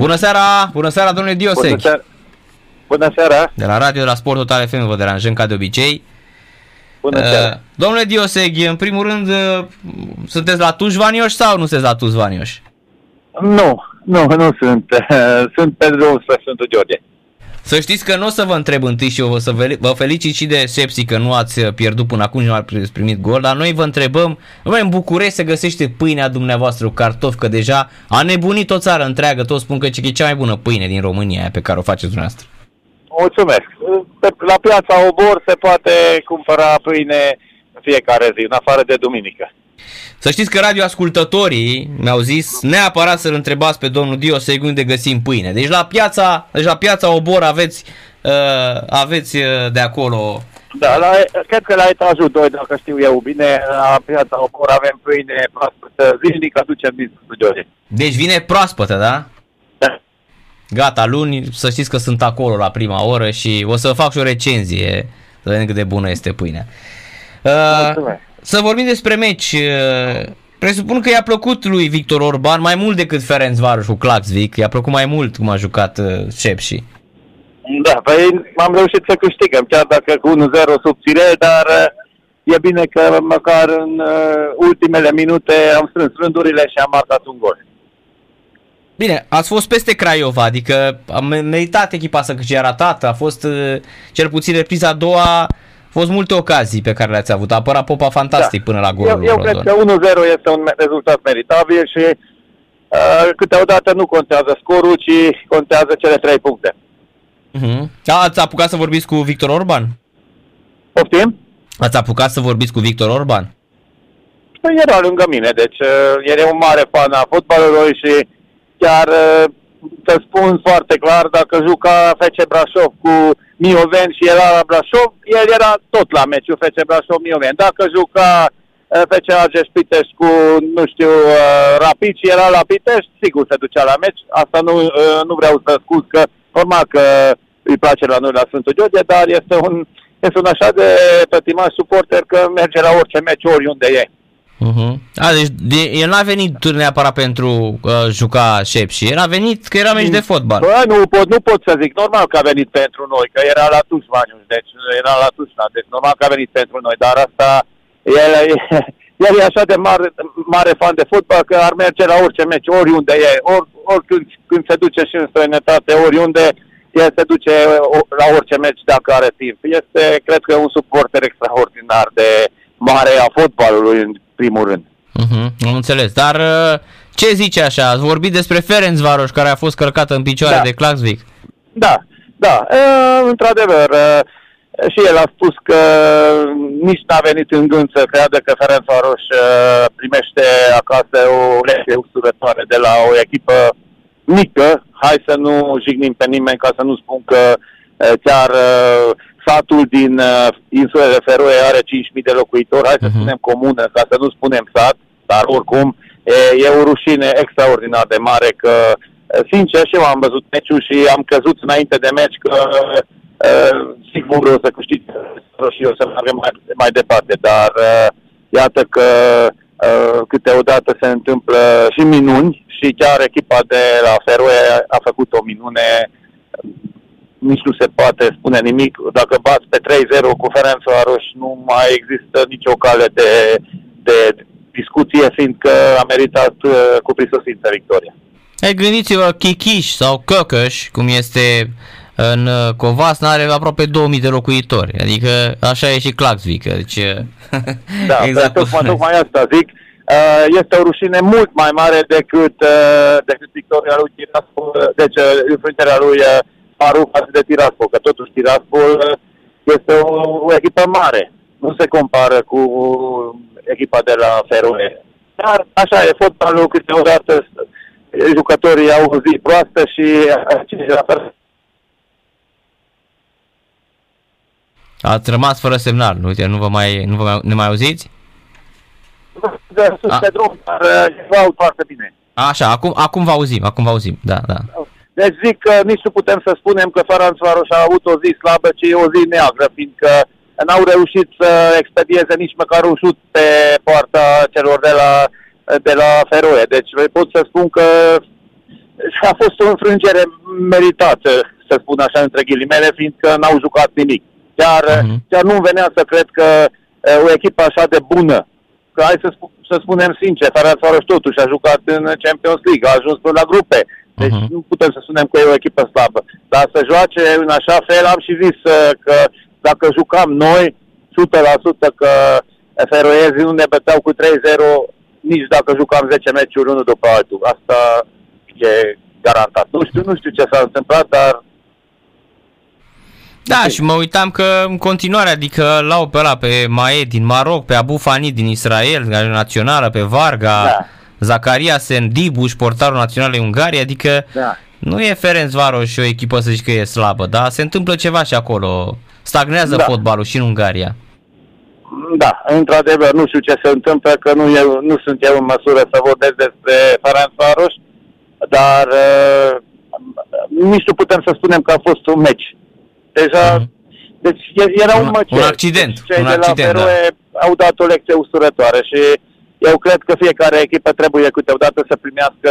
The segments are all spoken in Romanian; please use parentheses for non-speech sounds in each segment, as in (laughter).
Bună seara, bună seara domnule Dioseg. Bună seara. Bună seara. De la radio, de la Sport Total FM vă deranjăm ca de obicei. Bună seara. Uh, domnule Dioseg, în primul rând, uh, sunteți la Tuș Vanioș sau nu sunteți la Tuș Vanioș? Nu, nu, nu sunt. (laughs) sunt pe drum spre Sfântul George. Să știți că nu o să vă întreb întâi și eu o să vă felicit și de Sepsi că nu ați pierdut până acum și nu ați primit gol, dar noi vă întrebăm, noi în București se găsește pâinea dumneavoastră cu cartofi, că deja a nebunit o țară întreagă, toți spun că e cea mai bună pâine din România pe care o faceți dumneavoastră. Mulțumesc. La piața Obor se poate cumpăra pâine în fiecare zi, în afară de duminică. Să știți că radioascultătorii mi-au zis neapărat să-l întrebați pe domnul Dioseg unde găsim pâine. Deci la piața, deci la piața Obor aveți, uh, aveți uh, de acolo... Da, la, cred că la etajul 2, dacă știu eu bine, la piața Obor avem pâine proaspătă zilnic, aducem din studioi. Deci vine proaspătă, da? Da. Gata, luni să știți că sunt acolo la prima oră și o să fac și o recenzie să vedem cât de bună este pâinea. Uh, Mulțumesc. Să vorbim despre meci. Uh, presupun că i-a plăcut lui Victor Orban mai mult decât Ferenc Varoș cu Klaxvik. I-a plăcut mai mult cum a jucat uh, Șepși. Da, păi am reușit să câștigăm, chiar dacă cu 1-0 subțire, dar uh, e bine că măcar în ultimele minute am strâns rândurile și am marcat un gol. Bine, ați fost peste Craiova, adică a meritat echipa să câștige ratat, a fost cel puțin repriza a doua fost multe ocazii pe care le-ați avut. A apărat Popa fantastic da. până la golul Eu, eu cred că 1-0 este un rezultat meritabil și uh, câteodată nu contează scorul, ci contează cele trei puncte. Uh-huh. Da, ați apucat să vorbiți cu Victor Orban? Poftim? Ați apucat să vorbiți cu Victor Orban? Păi era lângă mine, deci uh, el e un mare fan a fotbalului și chiar uh, să spun foarte clar, dacă juca FC Brașov cu Mioven și era la Brașov, el era tot la meciul FC Brașov-Mioven. Dacă juca uh, FC Argeș Pitești cu, nu știu, uh, Rapid și era la Pitești, sigur se ducea la meci. Asta nu, uh, nu vreau să scuz că, normal că îi place la noi la Sfântul George, dar este un, este un așa de pătimaș suporter că merge la orice meci oriunde e. Uh-huh. A, deci de, el n-a venit neapărat pentru uh, juca și el a venit că era meci de fotbal. Bă, nu pot, nu pot să zic, normal că a venit pentru noi, că era la Tușmanius, deci era la Tușna, deci normal că a venit pentru noi, dar asta, el, (laughs) el e așa de mare, mare fan de fotbal că ar merge la orice meci, oriunde e, ori, ori când, când se duce și în străinătate, oriunde, el se duce la orice meci dacă are timp. Este, cred că, un suporter extraordinar de mare a fotbalului în primul rând. Uh-huh, am înțeles. Dar uh, ce zice așa? Ați vorbit despre Ferenc Varoș, care a fost călcat în picioare da. de Klaxvik. Da, da. Uh, într-adevăr, uh, și el a spus că nici n-a venit în gând să creadă că Ferenc Varoș uh, primește acasă o lecție usturătoare de la o echipă mică. Hai să nu jignim pe nimeni ca să nu spun că uh, chiar uh, satul din uh, insulele Feroe are 5.000 de locuitori, hai să uh-huh. spunem comună, ca să nu spunem sat, dar oricum e, e o rușine extraordinar de mare că, uh, sincer, și eu am văzut meciul și am căzut înainte de meci că uh, sigur o să câștig și eu să mergem mai, mai departe, dar uh, iată că uh, câteodată se întâmplă și minuni și chiar echipa de la Feroe a făcut o minune nici nu se poate spune nimic. Dacă bați pe 3-0 cu Ferenc Varoș, nu mai există nicio cale de, de discuție, fiindcă a meritat uh, cu prisosință victoria. Ei, gândiți-vă, Chichiș sau Căcăș, cum este în uh, Covas, are aproape 2000 de locuitori, adică așa e și Claxvik. Deci, uh, (laughs) da, (laughs) exact tocmai, tocmai asta zic. Este o rușine mult mai mare decât, decât victoria lui Tiraspol, deci înfrângerea lui Paru față de Tiraspol, că totuși Tiraspol uh, este o, o echipă mare. Nu se compară cu echipa de la Feroe. Dar așa e fotbalul, câteodată jucătorii au o zi proastă și cine la Ați rămas fără semnal, nu, nu vă mai, nu vă mai, ne mai auziți? Da, sunt pe drum, dar uh, vă aud foarte bine. Așa, acum, acum vă auzim, acum vă auzim, da, da. Deci zic că nici nu putem să spunem că Ferenc Varoș a avut o zi slabă, ci o zi neagră, fiindcă n-au reușit să expedieze nici măcar un șut pe poarta celor de la, de la Feroe. Deci pot să spun că și a fost o înfrângere meritată, să spun așa, între ghilimele, fiindcă n-au jucat nimic. Chiar, uh-huh. chiar nu venea să cred că uh, o echipă așa de bună, că hai să, sp- să spunem sincer, Ferencvaros totuși a jucat în Champions League, a ajuns până la grupe, deci uh-huh. nu putem să spunem că e o echipă slabă. Dar să joace în așa fel, am și zis uh, că dacă jucam noi, 100% că feroiezii nu ne băteau cu 3-0 nici dacă jucam 10 meciuri unul după altul. Asta e garantat. Nu știu, nu știu ce s-a întâmplat, dar da, și mă uitam că în continuare, adică l-au pe ăla, pe Mae din Maroc, pe Abu Fani din Israel, națională, pe Varga, da. Zacaria Sendibuș, portarul național în Ungaria, adică da. nu e Ferenc Varos o echipă să zic că e slabă, dar se întâmplă ceva și acolo. Stagnează da. fotbalul și în Ungaria. Da, într-adevăr, nu știu ce se întâmplă, că nu, eu, nu sunt eu în măsură să vorbesc despre Ferenc Varos, dar uh, nici nu putem să spunem că a fost un meci. Deja, mm-hmm. deci era un, un meci. Un accident. Deci, cei un de accident, la Feroe da. au dat o lecție usturătoare și eu cred că fiecare echipă trebuie câteodată să primească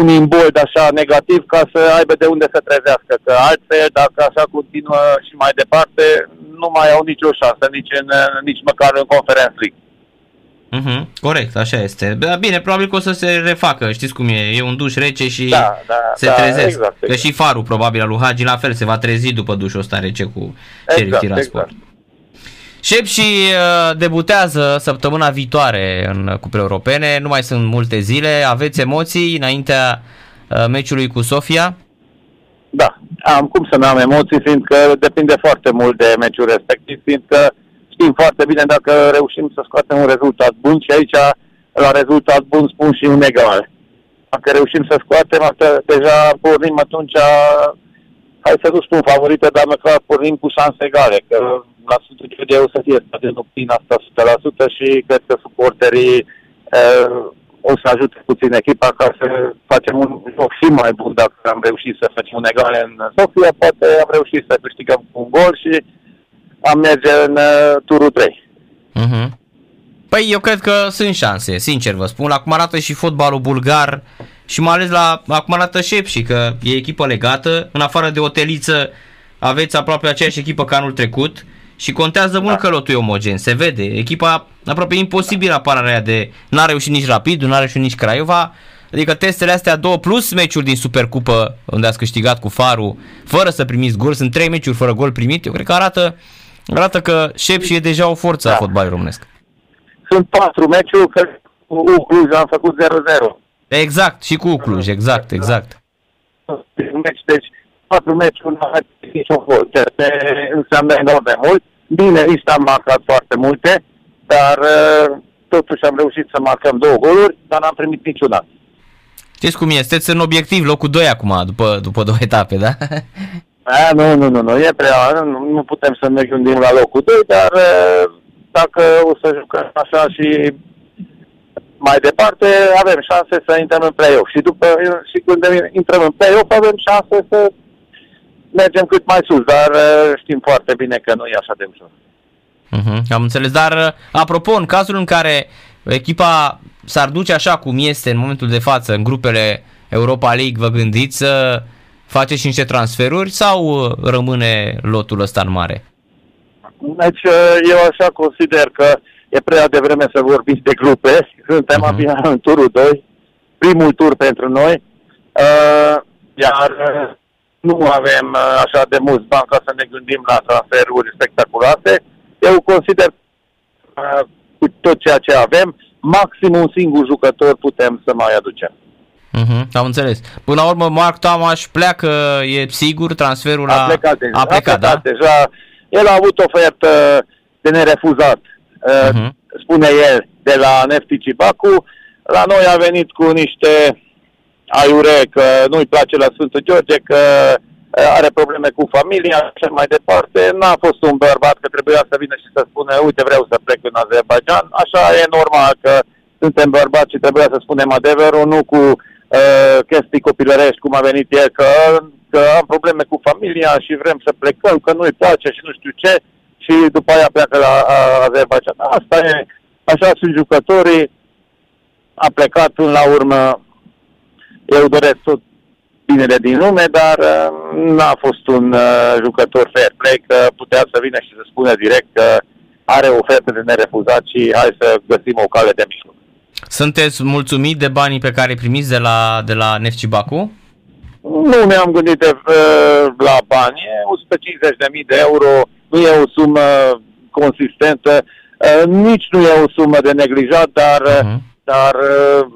un imbold așa negativ ca să aibă de unde să trezească, că altfel, dacă așa continuă și mai departe, nu mai au nicio șansă, nici, în, nici măcar în Conference League. Mm-hmm, corect, așa este. Bine, probabil că o să se refacă, știți cum e, e un duș rece și da, da, se da, trezesc. Exact, exact. Că și farul probabil al lui Hagi la fel se va trezi după dușul ăsta rece cu exact, Tiraspol. Exact. Șep și uh, debutează săptămâna viitoare în Cupe Europene, nu mai sunt multe zile, aveți emoții înaintea uh, meciului cu Sofia? Da, am cum să nu am emoții, fiindcă depinde foarte mult de meciul respectiv, fiindcă știm foarte bine dacă reușim să scoatem un rezultat bun și aici la rezultat bun spun și un egal. Dacă reușim să scoatem, asta, deja pornim atunci, hai să nu spun favorită, dar măcar pornim cu șanse egale, că la Sfântul Giurgiu să fie stadionul plin asta 100% și cred că suporterii uh, o să ajute puțin echipa ca să facem un joc și mai bun dacă am reușit să facem un egal în Sofia, poate am reușit să câștigăm cu un gol și am merge în uh, turul 3. Uh-huh. Mhm. Păi eu cred că sunt șanse, sincer vă spun. Acum arată și fotbalul bulgar și mai ales la, acum arată și că e echipă legată. În afară de o teliță aveți aproape aceeași echipă ca anul trecut și contează mult da. că lotul e omogen, se vede. Echipa aproape imposibil apărarea de n-a reușit nici Rapid, n-a reușit nici Craiova. Adică testele astea două plus meciuri din Supercupă unde ați câștigat cu Farul fără să primiți gol, sunt trei meciuri fără gol primit, eu cred că arată, arată că și e deja o forță da. a fotbalului românesc. Sunt patru meciuri, că cu Cluj am făcut 0-0. Exact, și cu Cluj, exact, exact. Deci patru meciuri nu a niciun gol. Înseamnă enorm de mult. Bine, nici am marcat foarte multe, dar uh, totuși am reușit să marcăm două goluri, dar n-am primit niciuna. Știți cum e? Sunteți în obiectiv, locul 2 acum, după, după două etape, da? (laughs) A, nu, nu, nu, nu, e prea, nu, nu putem să ne gândim la locul 2, dar uh, dacă o să jucăm așa și mai departe, avem șanse să intrăm în play-off. Și, după, și când intrăm în play-off, avem șanse să mergem cât mai sus, dar uh, știm foarte bine că nu e așa de ușor. Uh-huh, am înțeles, dar uh, apropo, în cazul în care echipa s-ar duce așa cum este în momentul de față în grupele Europa League, vă gândiți să faceți și niște transferuri sau uh, rămâne lotul ăsta în mare? Deci eu așa consider că e prea devreme să vorbiți de grupe. Suntem uh-huh. abia în turul 2, primul tur pentru noi, uh, iar nu avem uh, așa de mulți bani ca să ne gândim la transferuri spectaculoase. Eu consider uh, cu tot ceea ce avem, maxim un singur jucător putem să mai aducem. Uh-huh, am înțeles. Până la urmă, Marc Tamaș pleacă, e sigur, transferul a, a plecat deja. A plecat, a plecat da? deja. El a avut ofertă de nerefuzat, uh-huh. spune el, de la Neftici Bacu. La noi a venit cu niște aiure că nu-i place la Sfântul George, că are probleme cu familia și mai departe. N-a fost un bărbat că trebuia să vină și să spună, uite, vreau să plec în Azerbaijan. Așa e normal că suntem bărbați și trebuia să spunem adevărul, nu cu uh, chestii copilărești, cum a venit el, că, că am probleme cu familia și vrem să plecăm, că nu-i place și nu știu ce, și după aia pleacă la Azerbaijan. Asta e, așa sunt jucătorii, a plecat până la urmă eu doresc tot binele din lume, dar uh, n-a fost un uh, jucător fair play, că putea să vină și să spună direct că are oferte de nerefuzat și hai să găsim o cale de mijloc. Sunteți mulțumit de banii pe care îi primiți de la, de la Nefci Baku? Nu ne-am gândit de, uh, la bani. E 150.000 de euro nu e o sumă consistentă, uh, nici nu e o sumă de neglijat, dar, uh-huh. dar uh,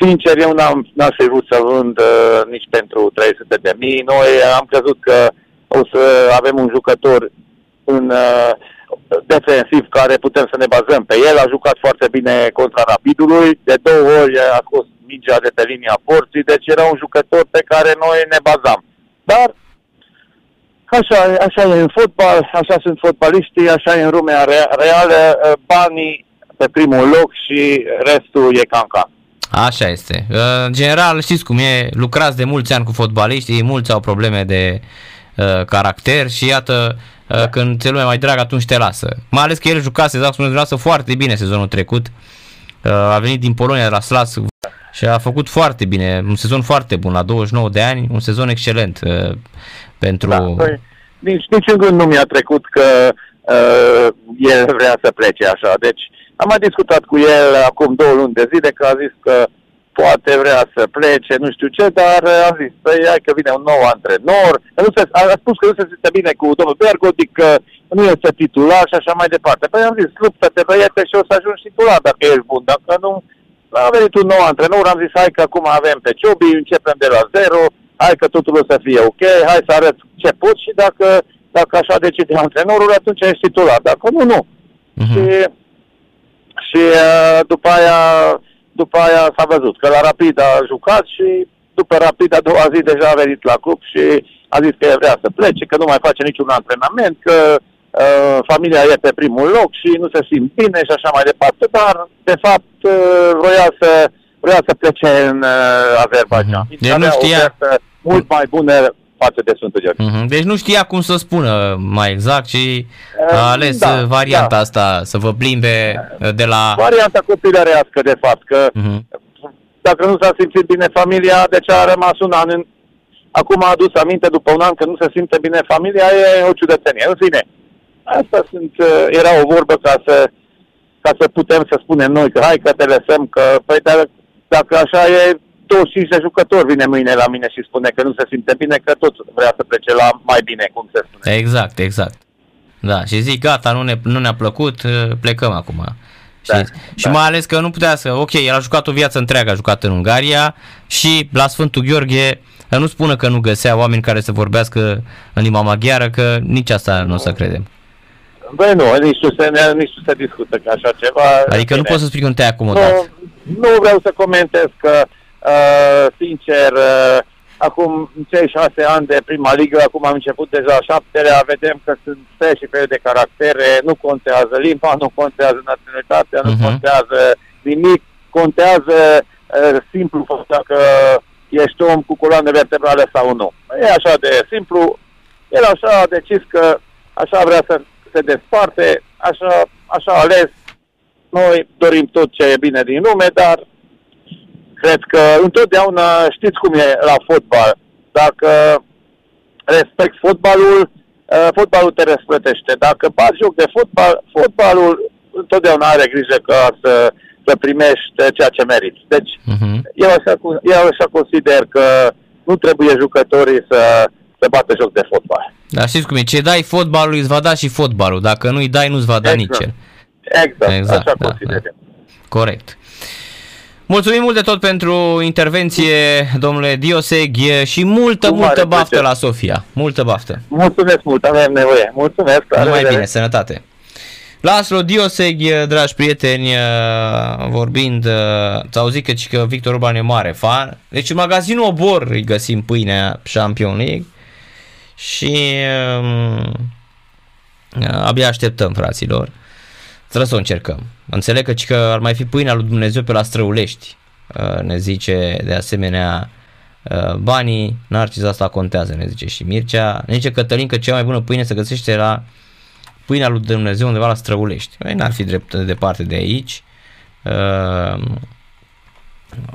sincer, eu n-am, n-aș fi vrut să vând uh, nici pentru 300 de mii. Noi am crezut că o să avem un jucător în uh, defensiv care putem să ne bazăm pe el. A jucat foarte bine contra Rapidului. De două ori a scos mingea de pe linia porții, deci era un jucător pe care noi ne bazam. Dar așa, așa e în fotbal, așa sunt fotbaliștii, așa e în lumea reală, banii pe primul loc și restul e cam ca. Așa este. În general, știți cum e, lucrați de mulți ani cu fotbaliștii, mulți au probleme de uh, caracter și iată, uh, da. când ți lumea mai drag, atunci te lasă. Mai ales că el jucase, exact cum dumneavoastră, foarte bine sezonul trecut. Uh, a venit din Polonia, de la Slas și a făcut foarte bine, un sezon foarte bun, la 29 de ani, un sezon excelent uh, pentru... Da, păi, nici, nici în gând nu mi-a trecut că uh, el vrea să plece așa, deci am mai discutat cu el acum două luni de zile că a zis că poate vrea să plece, nu știu ce, dar am zis, păi hai că vine un nou antrenor, nu se, a spus că nu se simte bine cu domnul Bergodic, că nu este titular și așa mai departe. Păi am zis, luptă-te băiete și o să ajungi titular dacă ești bun, dacă nu, a venit un nou antrenor, am zis, hai că acum avem pe Ciobi, începem de la zero, hai că totul o să fie ok, hai să arăt ce pot și dacă, dacă așa decide antrenorul, atunci ești titular. Dacă nu, nu. Uh-huh. Și, și uh, după aia, după aia s-a văzut că la Rapid a jucat și după Rapid a doua zi deja a venit la club și a zis că vrea să plece, că nu mai face niciun antrenament, că uh, familia e pe primul loc și nu se simt bine și așa mai departe, dar de fapt uh, vroia să vrea să plece în uh, Azerbaijan. Uh-huh. Deci nu știa... mult mai bună față de Sfântul Gheorghe. Uh-huh. Deci nu știa cum să spună mai exact și a uh, ales da, varianta da. asta să vă plimbe de la... Varianta copilărească, de fapt, că uh-huh. dacă nu s-a simțit bine familia, de ce a rămas un an în... Acum a adus aminte după un an că nu se simte bine familia, e o ciudățenie. În fine, asta sunt, uh, era o vorbă ca să, ca să putem să spunem noi că hai că te lăsăm, că păi dar dacă așa e, 25 de jucători vine mâine la mine și spune că nu se simte bine, că tot vrea să plece la mai bine, cum se spune. Exact, exact. Da, și zic, gata, nu, ne, nu ne-a plăcut, plecăm acum. Da, și, și da. mai ales că nu putea să, ok, el a jucat o viață întreagă, a jucat în Ungaria și la Sfântul Gheorghe nu spună că nu găsea oameni care să vorbească în limba maghiară, că nici asta nu o să credem. Băi nu, nici nu se, nici nu se discută ca așa ceva. Adică bine. nu poți să spui că nu te-ai acomodat. Nu, nu vreau să comentez că, uh, sincer, uh, acum cei șase ani de prima ligă, acum am început deja șaptelea, vedem că sunt fe și fel de caractere, nu contează limba, nu contează naționalitatea, uh-huh. nu mhm. contează nimic, contează uh, simplu dacă ești om cu coloană vertebrală sau nu. E așa de simplu, el așa a decis că așa vrea să se desparte, așa, așa ales. Noi dorim tot ce e bine din lume, dar cred că întotdeauna știți cum e la fotbal. Dacă respect fotbalul, uh, fotbalul te răsplătește. Dacă bați joc de fotbal, fotbalul întotdeauna are grijă ca să, să primești ceea ce meriți. Deci, uh-huh. eu, așa, eu așa consider că nu trebuie jucătorii să, să bată joc de fotbal. Dar știți cum e, ce dai fotbalului îți va da și fotbalul, dacă nu-i dai nu-ți va da exact. nici el. Exact, exact așa da, consider da. Corect. Mulțumim mult de tot pentru intervenție, domnule Dioseg, și multă, Cu multă baftă plăcere. la Sofia. Multă baftă. Mulțumesc mult, avem nevoie. Mulțumesc. Numai bine, sănătate. Laslo Dioseg, dragi prieteni, vorbind, ți auzit că, că Victor Urban e mare fan. Deci în magazinul Obor îi găsim pâinea Champion League și um, abia așteptăm, fraților. Trebuie să o încercăm. Înțeleg că, că ar mai fi pâinea lui Dumnezeu pe la străulești. Uh, ne zice de asemenea uh, banii, narcis asta contează, ne zice și Mircea. Ne zice Cătălin că cea mai bună pâine se găsește la pâinea lui Dumnezeu undeva la străulești. Păi n-ar fi drept de departe de aici. Uh,